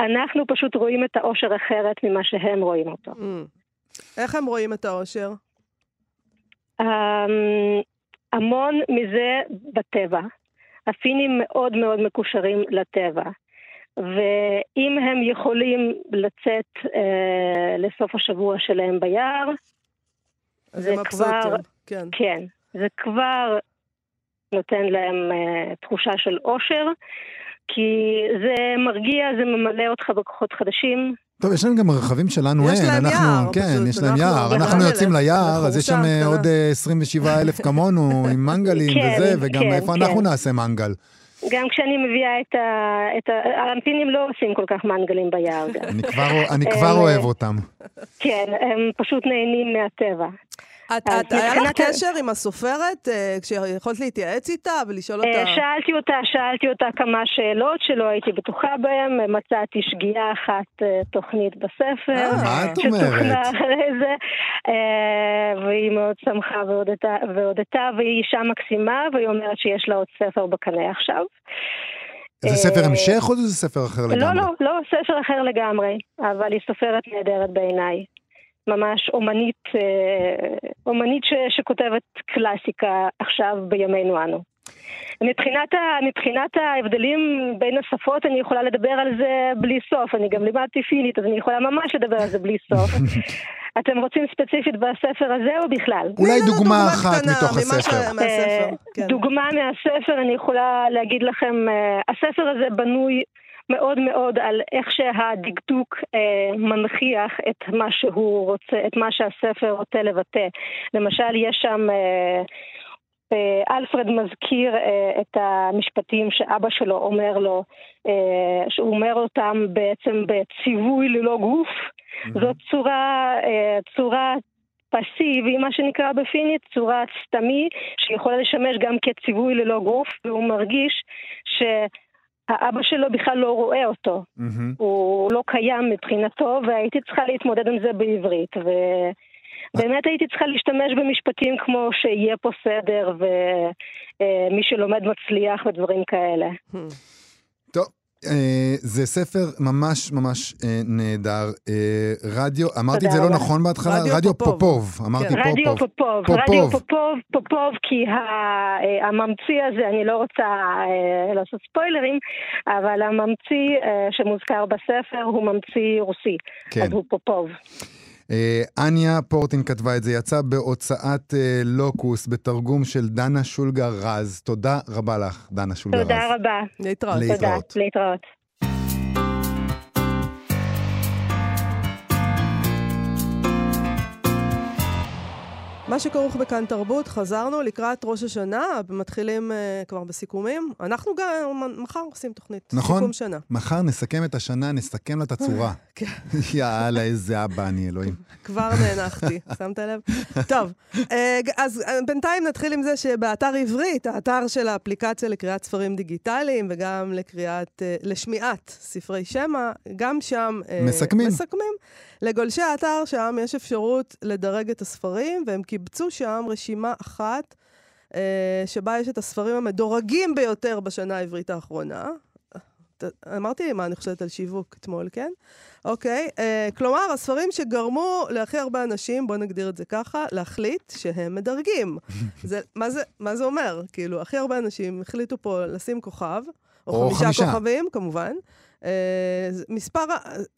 אנחנו פשוט רואים את העושר אחרת ממה שהם רואים אותו. Mm. איך הם רואים את האושר? Um, המון מזה בטבע. הפינים מאוד מאוד מקושרים לטבע. ואם הם יכולים לצאת אה, לסוף השבוע שלהם ביער, זה כבר... כן. כן, זה כבר נותן להם אה, תחושה של אושר, כי זה מרגיע, זה ממלא אותך בכוחות חדשים. טוב, יש להם גם רכבים שלנו יש אין. להם אנחנו, יער, כן, פשוט. יש להם יער. אנחנו יוצאים ליער, אז יש שם אה. עוד אה, 27 אלף כמונו, עם מנגלים כן, וזה, וגם כן, איפה כן. אנחנו נעשה מנגל? גם כשאני מביאה את ה... את ה... האמפינים לא עושים כל כך מנגלים ביער גם. אני כבר- אני כבר אה, אוהב אותם. כן, הם פשוט נהנים מהטבע. את, את, היה לך קשר עם הסופרת, אה, כשיכולת להתייעץ איתה ולשאול אותה? אה, שאלתי אותה, שאלתי אותה כמה שאלות שלא הייתי בטוחה בהן, מצאתי שגיאה אחת, אה, תוכנית בספר. מה את אומרת? אחרי זה, והיא מאוד שמחה והודתה, והיא אישה מקסימה, והיא אומרת שיש לה עוד ספר בקנה עכשיו. זה ספר המשך או זה ספר אחר לא, לגמרי? לא, לא, ספר אחר לגמרי, אבל היא סופרת נהדרת בעיניי. ממש אומנית, אה, אומנית ש, שכותבת קלאסיקה עכשיו בימינו אנו. מבחינת, ה, מבחינת ההבדלים בין השפות, אני יכולה לדבר על זה בלי סוף. אני גם לימדתי פינית, אז אני יכולה ממש לדבר על זה בלי סוף. אתם רוצים ספציפית בספר הזה או בכלל? אולי תני לנו דוגמה אחת קטנה מתוך הספר. ש- מהספר. אה, כן. דוגמה מהספר, אני יכולה להגיד לכם, אה, הספר הזה בנוי מאוד מאוד על איך שהדקדוק אה, מנכיח את מה שהוא רוצה, את מה שהספר רוצה לבטא. למשל, יש שם... אה, אה, אלפרד מזכיר אה, את המשפטים שאבא שלו אומר לו, אה, שהוא אומר אותם בעצם בציווי ללא גוף. זאת צורה, צורה פסיבי, מה שנקרא בפינית, צורת סתמי, שיכולה לשמש גם כציווי ללא גוף, והוא מרגיש שהאבא שלו בכלל לא רואה אותו. מהמם. הוא לא קיים מבחינתו, והייתי צריכה להתמודד עם זה בעברית. ובאמת הייתי צריכה להשתמש במשפטים כמו שיהיה פה סדר, ומי שלומד מצליח ודברים כאלה. אה, זה ספר ממש ממש אה, נהדר. אה, רדיו, אמרתי את זה לא. נכון בהתחלה? רדיו פופוב. פופוב. אמרתי כן. רדיו פופוב. פופוב, פופוב. רדיו פופוב, פופוב, כי אה, הממציא הזה, אני לא רוצה אה, לעשות ספוילרים, אבל הממציא אה, שמוזכר בספר הוא ממציא רוסי, כן. אז הוא פופוב. אה, אניה פורטין כתבה את זה, יצא בהוצאת אה, לוקוס, בתרגום של דנה שולגר רז. תודה רבה לך, דנה שולגר רז. תודה רבה. להתראות. להתראות. מה שכרוך בכאן תרבות, חזרנו לקראת ראש השנה, מתחילים uh, כבר בסיכומים. אנחנו גם מחר עושים תוכנית. נכון. סיכום שנה. מחר נסכם את השנה, נסכם לה את הצורה. כן. יאללה, איזה אבא אני, אלוהים. כבר נאנחתי, שמת לב? טוב, אה, אז אה, בינתיים נתחיל עם זה שבאתר עברית, האתר של האפליקציה לקריאת ספרים דיגיטליים וגם לקריאת, לשמיעת ספרי שמע, גם שם... מסכמים. מסכמים. לגולשי האתר שם יש אפשרות לדרג את הספרים, והם קיבצו שם רשימה אחת, אה, שבה יש את הספרים המדורגים ביותר בשנה העברית האחרונה. אמרתי מה אני חושבת על שיווק אתמול, כן? אוקיי, אה, כלומר, הספרים שגרמו להכי הרבה אנשים, בואו נגדיר את זה ככה, להחליט שהם מדרגים. זה, מה, זה, מה זה אומר? כאילו, הכי הרבה אנשים החליטו פה לשים כוכב, או, או חמישה, חמישה. כוכבים, כמובן. אה, מספר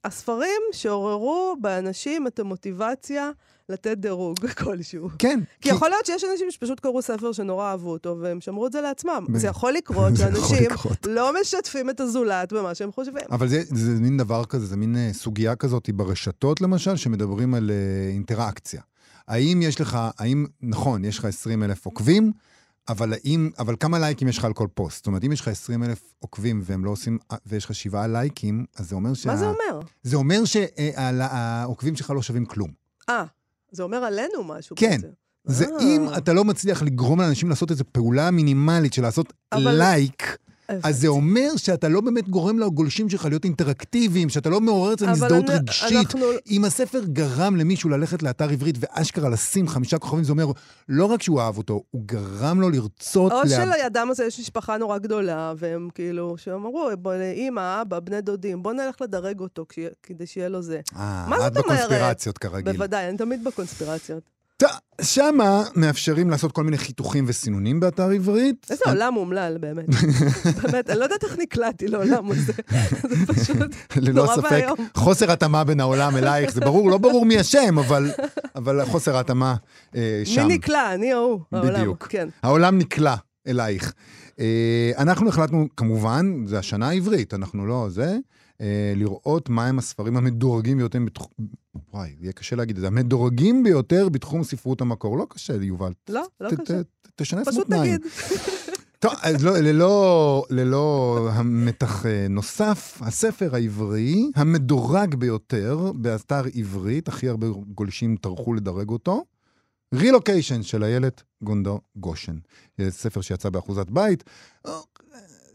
הספרים שעוררו באנשים את המוטיבציה לתת דירוג כלשהו. כן. כי יכול להיות שיש אנשים שפשוט קראו ספר שנורא אהבו אותו, והם שמרו את זה לעצמם. ב- זה יכול לקרות זה שאנשים. לא משתפים את הזולת במה שהם חושבים. אבל זה, זה מין דבר כזה, זה מין אה, סוגיה כזאת ברשתות למשל, שמדברים על אה, אינטראקציה. האם יש לך, האם, נכון, יש לך 20 אלף עוקבים, אבל האם, אבל כמה לייקים יש לך על כל פוסט? זאת אומרת, אם יש לך 20 אלף עוקבים והם לא עושים, אה, ויש לך שבעה לייקים, אז זה אומר שה... מה זה אומר? זה אומר שהעוקבים שלך לא שווים כלום. אה, זה אומר עלינו משהו כן. בעצם. זה אה. אם אתה לא מצליח לגרום לאנשים לעשות איזו פעולה מינימלית של לעשות אבל- לייק, אז זה אומר שאתה לא באמת גורם לגולשים שלך להיות אינטראקטיביים, שאתה לא מעורר אצלם הזדהות רגשית. אנחנו- אם הספר גרם למישהו ללכת לאתר עברית ואשכרה לשים חמישה כוכבים, זה אומר לא רק שהוא אהב אותו, הוא גרם לו לרצות... או לה- שלידם הזה יש משפחה נורא גדולה, והם כאילו, שאמרו, אימא, אבא, בני דודים, בוא נלך לדרג אותו כדי שיהיה לו זה. אה, את? בקונספירציות כרגיל. בוודאי, אני תמיד בקונספירציות. שמה מאפשרים לעשות כל מיני חיתוכים וסינונים באתר עברית. איזה עולם אומלל, באמת. באמת, אני לא יודעת איך נקלעתי לעולם הזה. זה פשוט ללא נורא ספק, ואיום. חוסר התאמה בין העולם אלייך, זה ברור, לא ברור מי אשם, אבל, אבל חוסר ההתאמה אה, שם. מי נקלע? אני או הוא. העולם. בדיוק. כן. העולם נקלע אלייך. אה, אנחנו החלטנו, כמובן, זה השנה העברית, אנחנו לא זה, לראות מהם הספרים המדורגים ביותר בתחום... וואי, יהיה קשה להגיד את זה. המדורגים ביותר בתחום ספרות המקור. לא קשה, יובל. לא, לא קשה. ת- תשנה פשוט. תגיד. טוב, אז לא, ללא, ללא המתח אה, נוסף, הספר העברי המדורג ביותר באתר עברית, הכי הרבה גולשים טרחו לדרג אותו, רילוקיישן של איילת גונדו גושן. זה ספר שיצא באחוזת בית.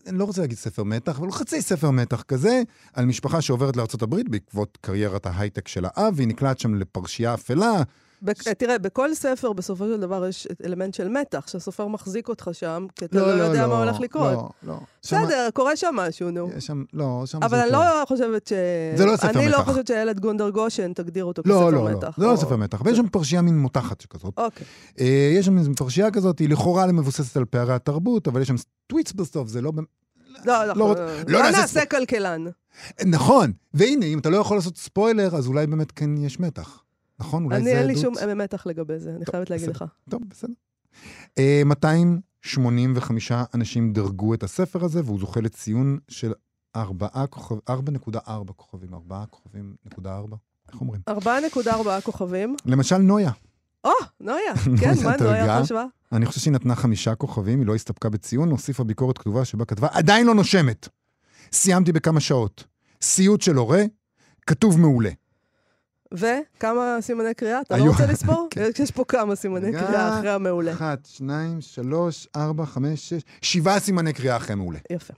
אני לא רוצה להגיד ספר מתח, אבל חצי ספר מתח כזה, על משפחה שעוברת לארה"ב בעקבות קריירת ההייטק של האב, והיא נקלעת שם לפרשייה אפלה. בק- תראה, בכל ספר בסופו של דבר יש אלמנט של מתח, שהסופר מחזיק אותך שם, כי אתה לא, יודע מה הולך לקרות. לא, לא. שמה- בסדר, קורה שם משהו, נו. יש שם, לא, שם אבל זה אני יותר. לא חושבת ש... זה לא ספר אני לא מתח. חושבת שאיילת גונדר גושן תגדיר אותו לא, כספר לא, לא, מתח. זה לא או- ספר מתח, ויש שם פרשייה מין מותחת שכזאת. אוקיי. אה, יש שם איזו פרשייה כזאת, היא לכאורה מבוססת על פערי התרבות, אבל יש שם טוויסט בסוף, זה לא... לא. לא- לא, לא נעשה נעשה כלכלן. נכון, והנה, אם אתה לא יכול לעשות ספוילר, אז אולי באמת כן יש מתח. נכון? אולי זה אני, אין לי עדות? שום מתח לגבי זה, אני חייבת להגיד. לך. טוב, בסדר. אה, 285 אנשים דירגו את הספר הזה, והוא זוכה לציון של 4 כוכב- 4.4 כוכבים, 4 כוכבים נקודה 4, איך אומרים? 4.4 כוכבים. למשל נויה, או, נויה. כן, מה נויה? חשבה? אני חושב שהיא נתנה חמישה כוכבים, היא לא הסתפקה בציון, הוסיפה ביקורת כתובה שבה כתבה, עדיין לא נושמת. סיימתי בכמה שעות. סיוט של הורה, כתוב מעולה. וכמה סימני קריאה? אתה לא רוצה לספור? כן. יש פה כמה סימני. קריאה אחרי המעולה. אחת, שניים, שלוש, ארבע, חמש, שש, שבעה סימני קריאה אחרי מעולה. יפה.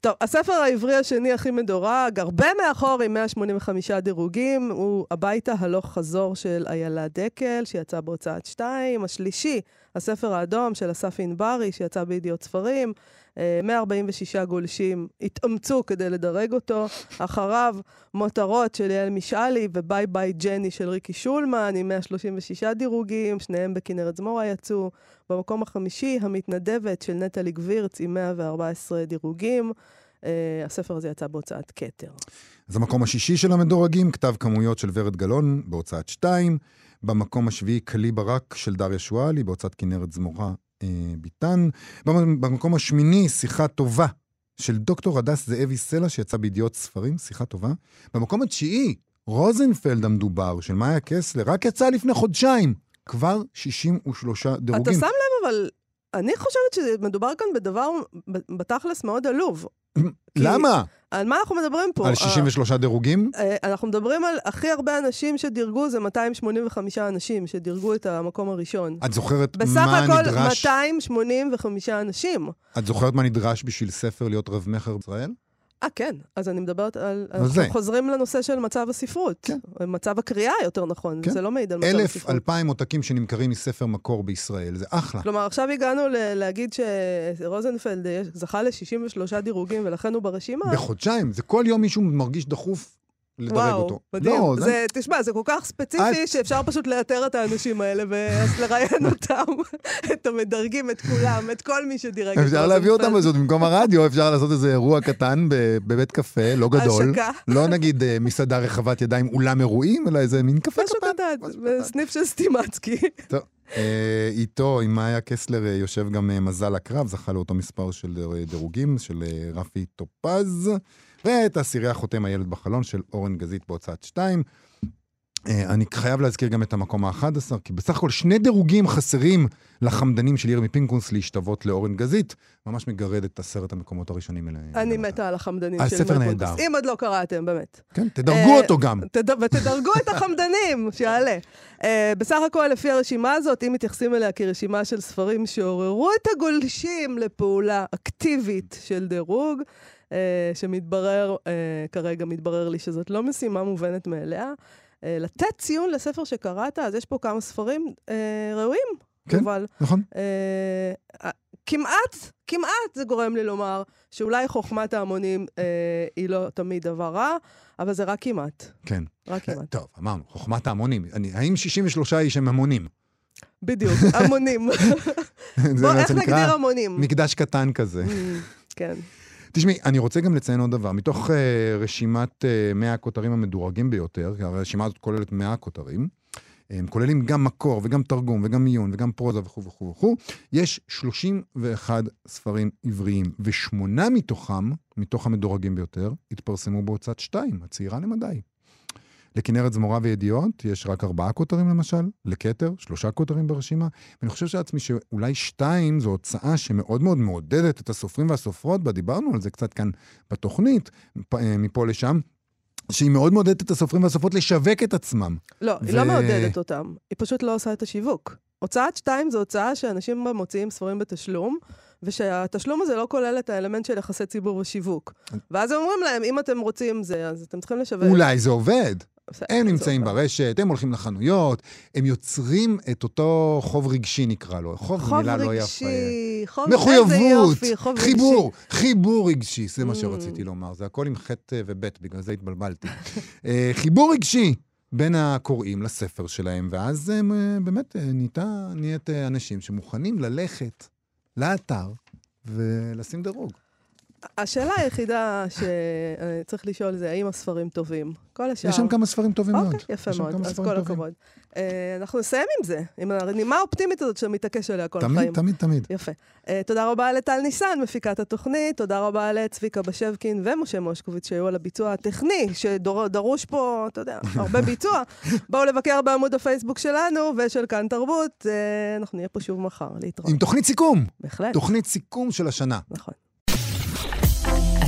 טוב, הספר העברי השני הכי מדורג, הרבה מאחור עם 185 דירוגים, הוא הביתה הלוך חזור של איילה דקל, שיצא בהוצאת שתיים. השלישי, הספר האדום של אסף ענברי, שיצא בידיעות ספרים. אה, 146 גולשים התאמצו כדי לדרג אותו. אחריו, מותרות של יעל משאלי וביי ביי ג'ני של ריקי שולמן עם 136 דירוגים, שניהם בכנרת זמורה יצאו. במקום החמישי, המתנדבת של נטלי גבירץ עם 114 דירוגים. Uh, הספר הזה יצא בהוצאת כתר. אז המקום השישי של המדורגים, כתב כמויות של ורד גלאון, בהוצאת שתיים. במקום השביעי, קלי ברק של דריה שואלי, בהוצאת כנרת זמורה אה, ביטן. במ- במקום השמיני, שיחה טובה של דוקטור הדס זאבי סלע, שיצא בידיעות ספרים, שיחה טובה. במקום התשיעי, רוזנפלד המדובר, של מאיה קסלר, רק יצא לפני חודשיים. כבר 63 דירוגים. אתה שם לב, אבל אני חושבת שמדובר כאן בדבר בתכלס מאוד עלוב. למה? על מה אנחנו מדברים פה? על 63 דירוגים? אה, אנחנו מדברים על הכי הרבה אנשים שדירגו, זה 285 אנשים שדירגו את המקום הראשון. את זוכרת בסך מה הכל נדרש? 285 אנשים. את זוכרת מה נדרש בשביל ספר להיות רב-מכר בישראל? אה, כן. אז אני מדברת על... על אנחנו זה. חוזרים לנושא של מצב הספרות. כן. מצב הקריאה, יותר נכון. כן. זה לא מעיד על מצב אלף, הספרות. אלפיים עותקים שנמכרים מספר מקור בישראל, זה אחלה. כלומר, עכשיו הגענו ל- להגיד שרוזנפלד אה, זכה ל-63 דירוגים ולכן הוא ברשימה. בחודשיים, זה כל יום מישהו מרגיש דחוף לדרג וואו, אותו. מדהים. לא, זה... זה... תשמע, זה כל כך ספציפי את- שאפשר פשוט לאתר את האנשים האלה ואז לראיין אותם, את המדרגים, את כולם, את כל מי שדירג את אפשר להביא אותם. פשוט במקום הרדיו, אפשר לעשות איזה אירוע קטן בבית קפה, לא גדול. השקה. לא נגיד אה, מסעדה רחבת ידיים, אולם אירועים, אלא איזה מין קפה קטן. משהו קטן. בסניף של סטימצקי. טוב, אה, איתו, עם מאיה קסלר, אה, יושב גם מזל הקרב, זכה לאותו מספר של דירוגים, של רפי טופז, ואת הסירי החותם הילד בחלון של אורן גזית בהוצאת שתיים. אה, אני חייב להזכיר גם את המקום ה-11, כי בסך הכל שני דירוגים חסרים לחמדנים של ירמי פינקוס להשתוות לאורן גזית, ממש מגרד את עשרת המקומות הראשונים האלה. אני מתה על החמדנים של הספר ירמי נהדר. פינקוס. אם עוד לא קראתם, באמת. כן, תדרגו אה, אותו גם. תד... ותדרגו את החמדנים, שיעלה. בסך הכל, לפי הרשימה הזאת, אם מתייחסים אליה כרשימה של ספרים שעוררו את הגולשים לפעולה אקטיבית של דירוג, שמתברר, uh, כרגע מתברר לי שזאת לא משימה מובנת מאליה, uh, לתת ציון לספר שקראת, אז יש פה כמה ספרים ראויים, כן. יובל. נכון? Uh, כמעט, כמעט זה גורם לי לומר שאולי חוכמת ההמונים אה, היא לא תמיד דבר רע, אבל זה רק כמעט. כן. רק כמעט. טוב, אמרנו, חוכמת ההמונים. אני- האם 63 איש הם המונים? בדיוק, המונים. בוא, איך נגדיר המונים? מקדש קטן כזה. Mm, כן. תשמעי, אני רוצה גם לציין עוד דבר. מתוך uh, רשימת uh, 100 הכותרים המדורגים ביותר, כי הרשימה הזאת כוללת 100 כותרים, הם כוללים גם מקור וגם תרגום וגם עיון וגם פרוזה וכו' וכו' וכו', יש 31 ספרים עבריים, ושמונה מתוכם, מתוך המדורגים ביותר, התפרסמו בהוצאת שתיים, הצעירה למדי. לכנרת זמורה וידיעות יש רק ארבעה כותרים למשל, לכתר, שלושה כותרים ברשימה, ואני חושב לעצמי שאולי שתיים זו הוצאה שמאוד מאוד מעודדת את הסופרים והסופרות בה, דיברנו על זה קצת כאן בתוכנית, אה, מפה לשם, שהיא מאוד מעודדת את הסופרים והסופרות לשווק את עצמם. לא, היא ו- לא מעודדת אותם, היא פשוט לא עושה את השיווק. הוצאת שתיים זו הוצאה שאנשים בה מוציאים ספרים בתשלום, ושהתשלום הזה לא כולל את האלמנט של יחסי ציבור ושיווק. ואז הם אומרים להם, אם אתם רוצים זה, אז אתם צריכים לשווק. אולי זה עובד. הם נמצאים. ברשת, הם הולכים לחנויות, הם יוצרים את אותו חוב רגשי נקרא לו. חוב, חוב מילה לא יפה. רגשי, חוב... מחויבות, איזה יופי, חוב רגשי. חיבור, חיבור רגשי, זה מה Mm. שרציתי לומר. זה הכל עם חטא ובית, בגלל זה התבלבלתי. אה, חיבור רגשי בין הקוראים לספר שלהם, ואז הם אה, באמת אה, נהייתה, נהיית אה, אנשים שמוכנים ללכת לאתר ולשים דירוג. השאלה היחידה שצריך לשאול זה, האם הספרים טובים? כל השאר... יש שם כמה ספרים טובים מאוד. אוקיי, יפה מאוד, אז כל. הכבוד. אה, אנחנו נסיים עם זה, עם הנימה האופטימית הזאת שאתה מתעקש עליה כל החיים. תמיד, תמיד, תמיד. יפה. Uh, תודה רבה לטל ניסן, מפיקת התוכנית, תודה רבה לצביקה בשבקין ומשה מושקוביץ שהיו על הביצוע הטכני, שדרוש פה, אתה יודע, הרבה ביצוע. בואו לבקר בעמוד הפייסבוק שלנו ושל כאן תרבות, uh, אנחנו נהיה פה שוב מחר, להתראות. עם תוכנית סיכום, בהחלט, תוכנית סיכום של השנה. נכון.